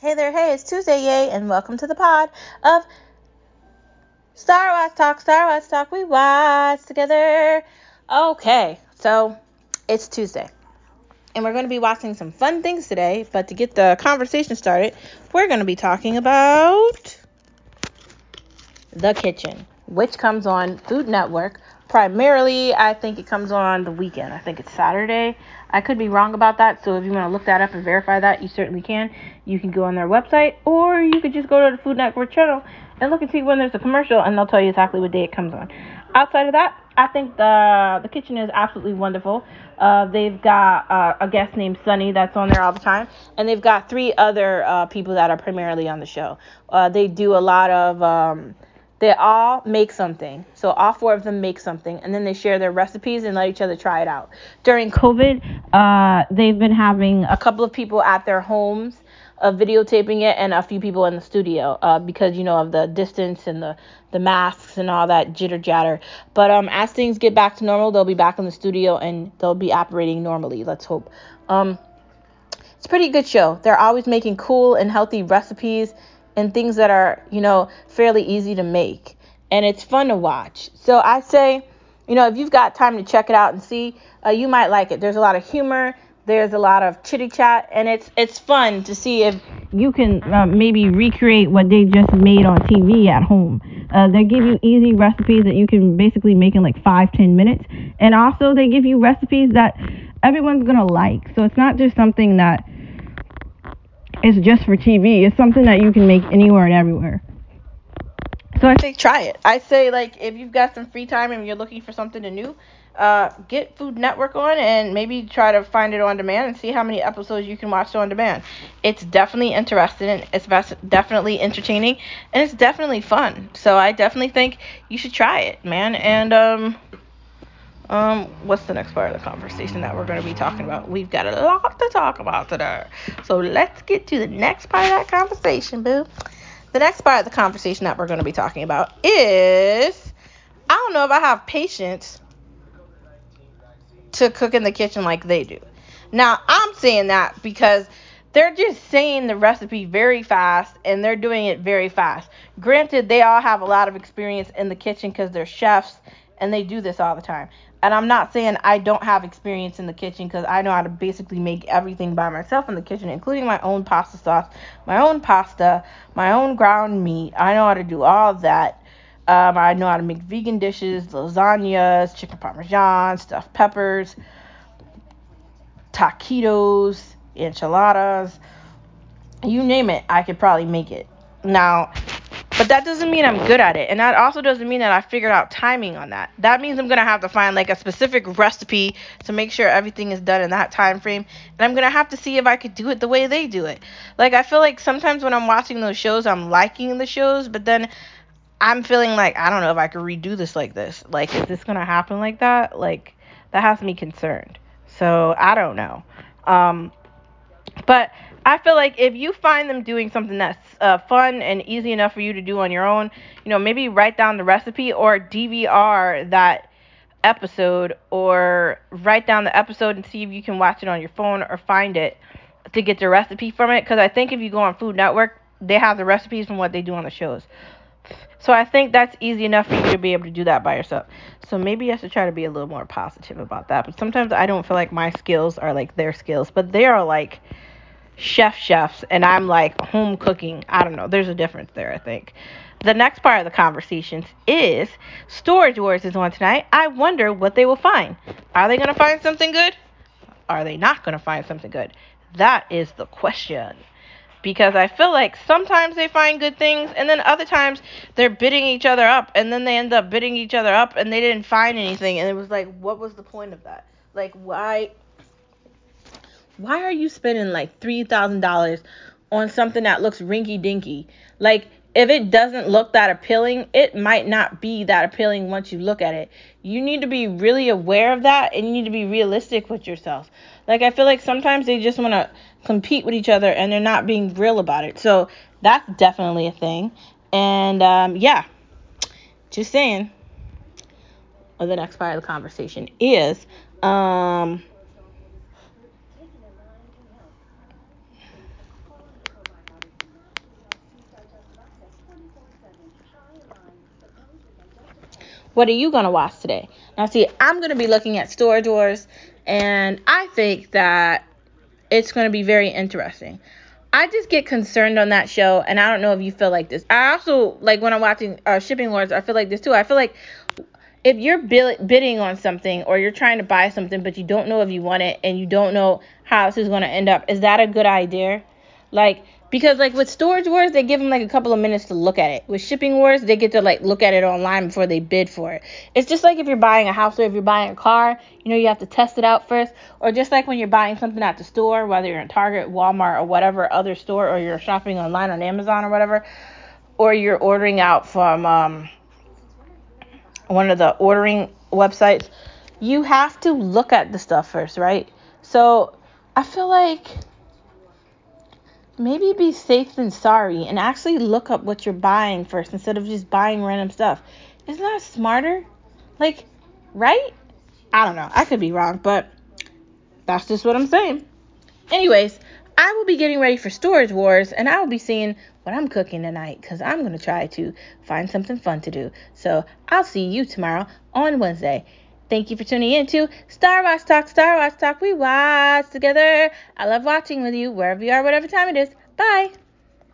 Hey there, hey, it's Tuesday, yay, and welcome to the pod of Star Watch Talk, Star Watch Talk, we watch together. Okay, so it's Tuesday, and we're going to be watching some fun things today, but to get the conversation started, we're going to be talking about The Kitchen, which comes on Food Network. Primarily, I think it comes on the weekend. I think it's Saturday. I could be wrong about that, so if you want to look that up and verify that, you certainly can. You can go on their website, or you could just go to the Food Network channel and look and see when there's a commercial, and they'll tell you exactly what day it comes on. Outside of that, I think the the kitchen is absolutely wonderful. Uh, they've got uh, a guest named Sunny that's on there all the time, and they've got three other uh, people that are primarily on the show. Uh, they do a lot of um, they all make something. So all four of them make something, and then they share their recipes and let each other try it out. During COVID, uh, they've been having a couple of people at their homes uh, videotaping it, and a few people in the studio uh, because you know of the distance and the the masks and all that jitter jatter. But um, as things get back to normal, they'll be back in the studio and they'll be operating normally. Let's hope. Um, it's a pretty good show. They're always making cool and healthy recipes and things that are, you know, fairly easy to make. And it's fun to watch. So I say, you know, if you've got time to check it out and see, uh, you might like it. There's a lot of humor. There's a lot of chitty chat, and it's it's fun to see if you can uh, maybe recreate what they just made on TV at home. Uh, they give you easy recipes that you can basically make in like five ten minutes, and also they give you recipes that everyone's gonna like. So it's not just something that it's just for TV. It's something that you can make anywhere and everywhere. So I say try it. I say like if you've got some free time and you're looking for something new, uh, get Food Network on and maybe try to find it on demand and see how many episodes you can watch on demand. It's definitely interesting. It's definitely entertaining and it's definitely fun. So I definitely think you should try it, man. And um. Um, what's the next part of the conversation that we're going to be talking about? We've got a lot to talk about today. So let's get to the next part of that conversation, boo. The next part of the conversation that we're going to be talking about is I don't know if I have patience to cook in the kitchen like they do. Now, I'm saying that because they're just saying the recipe very fast and they're doing it very fast. Granted, they all have a lot of experience in the kitchen because they're chefs and they do this all the time. And I'm not saying I don't have experience in the kitchen because I know how to basically make everything by myself in the kitchen, including my own pasta sauce, my own pasta, my own ground meat. I know how to do all that. Um, I know how to make vegan dishes, lasagnas, chicken parmesan, stuffed peppers, taquitos, enchiladas. You name it, I could probably make it. Now, but that doesn't mean I'm good at it. And that also doesn't mean that I figured out timing on that. That means I'm going to have to find like a specific recipe to make sure everything is done in that time frame. And I'm going to have to see if I could do it the way they do it. Like I feel like sometimes when I'm watching those shows, I'm liking the shows, but then I'm feeling like I don't know if I could redo this like this. Like is this going to happen like that? Like that has me concerned. So, I don't know. Um but I feel like if you find them doing something that's uh, fun and easy enough for you to do on your own, you know, maybe write down the recipe or DVR that episode or write down the episode and see if you can watch it on your phone or find it to get the recipe from it. Because I think if you go on Food Network, they have the recipes from what they do on the shows. So I think that's easy enough for you to be able to do that by yourself. So maybe I should try to be a little more positive about that. But sometimes I don't feel like my skills are like their skills, but they are like chef chefs and I'm like home cooking. I don't know. There's a difference there, I think. The next part of the conversations is Storage Wars is on tonight. I wonder what they will find. Are they going to find something good? Are they not going to find something good? That is the question. Because I feel like sometimes they find good things and then other times they're bidding each other up and then they end up bidding each other up and they didn't find anything and it was like what was the point of that? Like why why are you spending like $3,000 on something that looks rinky dinky? Like, if it doesn't look that appealing, it might not be that appealing once you look at it. You need to be really aware of that and you need to be realistic with yourself. Like, I feel like sometimes they just want to compete with each other and they're not being real about it. So, that's definitely a thing. And um, yeah, just saying. Well, the next part of the conversation is um, What are you going to watch today? Now, see, I'm going to be looking at Storage Wars, and I think that it's going to be very interesting. I just get concerned on that show, and I don't know if you feel like this. I also like when I'm watching uh, Shipping Wars. I feel like this too. I feel like if you're bidding on something or you're trying to buy something, but you don't know if you want it and you don't know how this is going to end up, is that a good idea? Like because like with storage wars, they give them like a couple of minutes to look at it. With shipping wars, they get to like look at it online before they bid for it. It's just like if you're buying a house or if you're buying a car, you know, you have to test it out first. Or just like when you're buying something at the store, whether you're in Target, Walmart, or whatever other store, or you're shopping online on Amazon or whatever, or you're ordering out from um, one of the ordering websites, you have to look at the stuff first, right? So I feel like maybe be safe than sorry and actually look up what you're buying first instead of just buying random stuff. Isn't that smarter? Like, right? I don't know. I could be wrong, but that's just what I'm saying. Anyways, I will be getting ready for Storage Wars and I will be seeing what I'm cooking tonight because I'm going to try to find something fun to do. So I'll see you tomorrow on Wednesday. Thank you for tuning in to Star Watch Talk. Star Watch Talk, we watch together. I love watching with you wherever you are, whatever time it is. Bye.